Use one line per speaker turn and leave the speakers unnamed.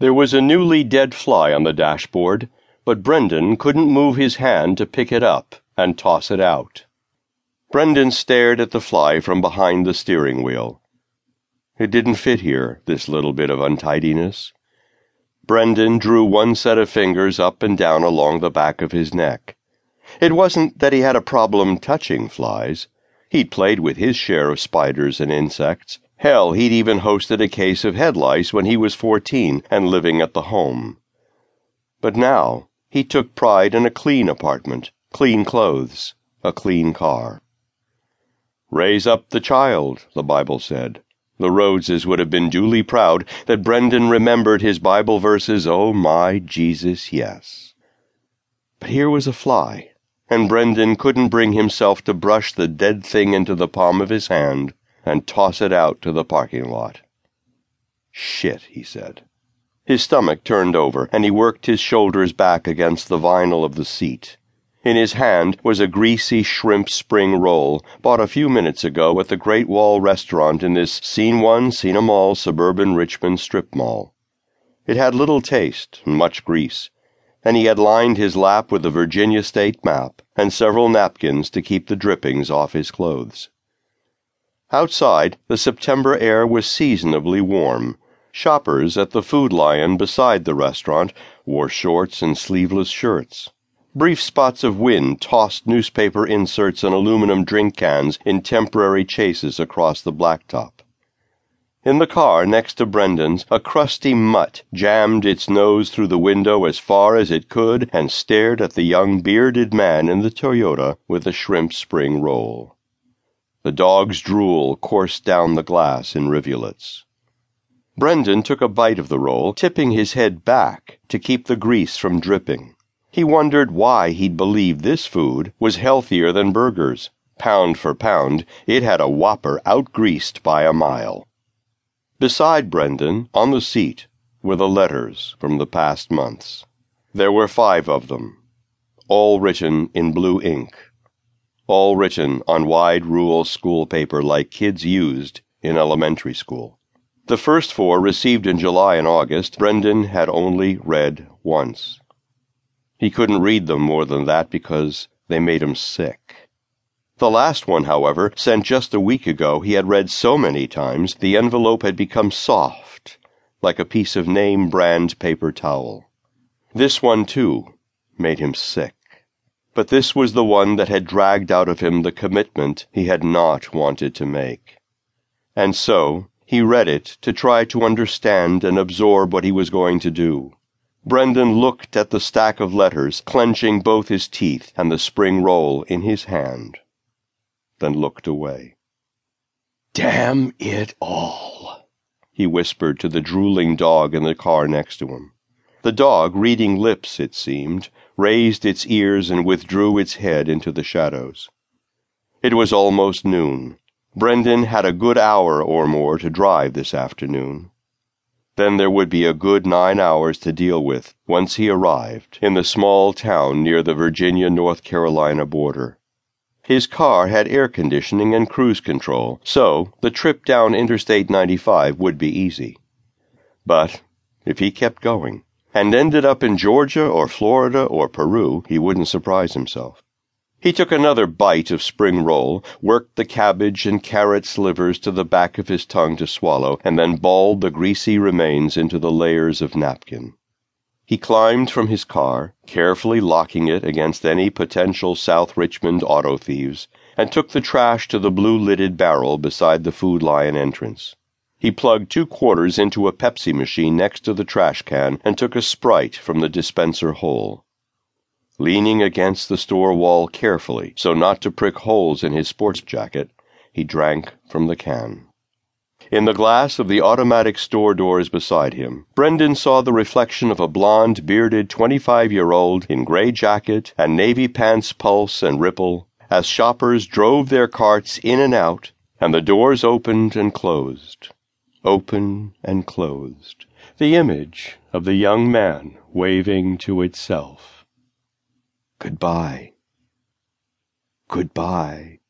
There was a newly dead fly on the dashboard, but Brendan couldn't move his hand to pick it up and toss it out. Brendan stared at the fly from behind the steering wheel. It didn't fit here, this little bit of untidiness. Brendan drew one set of fingers up and down along the back of his neck. It wasn't that he had a problem touching flies. He'd played with his share of spiders and insects. Hell, he'd even hosted a case of head lice when he was fourteen and living at the home. But now he took pride in a clean apartment, clean clothes, a clean car. Raise up the child, the Bible said. The Rhodeses would have been duly proud that Brendan remembered his Bible verses, Oh my Jesus, yes. But here was a fly, and Brendan couldn't bring himself to brush the dead thing into the palm of his hand and toss it out to the parking lot. Shit, he said. His stomach turned over, and he worked his shoulders back against the vinyl of the seat. In his hand was a greasy shrimp spring roll bought a few minutes ago at the Great Wall restaurant in this Seen One, Seen em All suburban Richmond strip mall. It had little taste and much grease, and he had lined his lap with a Virginia state map and several napkins to keep the drippings off his clothes. Outside, the September air was seasonably warm. Shoppers at the Food Lion beside the restaurant wore shorts and sleeveless shirts. Brief spots of wind tossed newspaper inserts and aluminum drink cans in temporary chases across the blacktop. In the car next to Brendan's, a crusty mutt jammed its nose through the window as far as it could and stared at the young bearded man in the Toyota with a shrimp spring roll. The dog's drool coursed down the glass in rivulets. Brendan took a bite of the roll, tipping his head back to keep the grease from dripping. He wondered why he'd believed this food was healthier than burgers. Pound for pound, it had a whopper outgreased by a mile. Beside Brendan, on the seat, were the letters from the past months. There were five of them, all written in blue ink, all written on wide rule school paper like kids used in elementary school. The first four, received in July and August, Brendan had only read once. He couldn't read them more than that because they made him sick. The last one, however, sent just a week ago, he had read so many times the envelope had become soft, like a piece of name brand paper towel. This one, too, made him sick. But this was the one that had dragged out of him the commitment he had not wanted to make. And so he read it to try to understand and absorb what he was going to do. Brendan looked at the stack of letters, clenching both his teeth and the spring roll in his hand, then looked away. Damn it all, he whispered to the drooling dog in the car next to him. The dog, reading lips, it seemed, raised its ears and withdrew its head into the shadows. It was almost noon. Brendan had a good hour or more to drive this afternoon. Then there would be a good nine hours to deal with once he arrived in the small town near the Virginia North Carolina border. His car had air conditioning and cruise control, so the trip down Interstate 95 would be easy. But if he kept going and ended up in Georgia or Florida or Peru, he wouldn't surprise himself. He took another bite of spring roll, worked the cabbage and carrot slivers to the back of his tongue to swallow, and then balled the greasy remains into the layers of napkin. He climbed from his car, carefully locking it against any potential South Richmond auto thieves, and took the trash to the blue lidded barrel beside the Food Lion entrance. He plugged two quarters into a Pepsi machine next to the trash can and took a Sprite from the dispenser hole. Leaning against the store wall carefully, so not to prick holes in his sports jacket, he drank from the can. In the glass of the automatic store doors beside him, Brendan saw the reflection of a blond, bearded 25 year old in gray jacket and navy pants pulse and ripple as shoppers drove their carts in and out and the doors opened and closed. Open and closed. The image of the young man waving to itself. Goodbye. Goodbye.